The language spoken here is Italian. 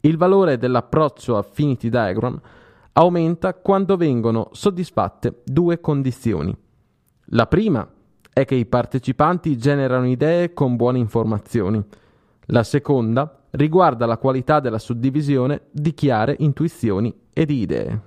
Il valore dell'approccio Affinity Diagram aumenta quando vengono soddisfatte due condizioni. La prima è che i partecipanti generano idee con buone informazioni. La seconda riguarda la qualità della suddivisione di chiare intuizioni e di idee.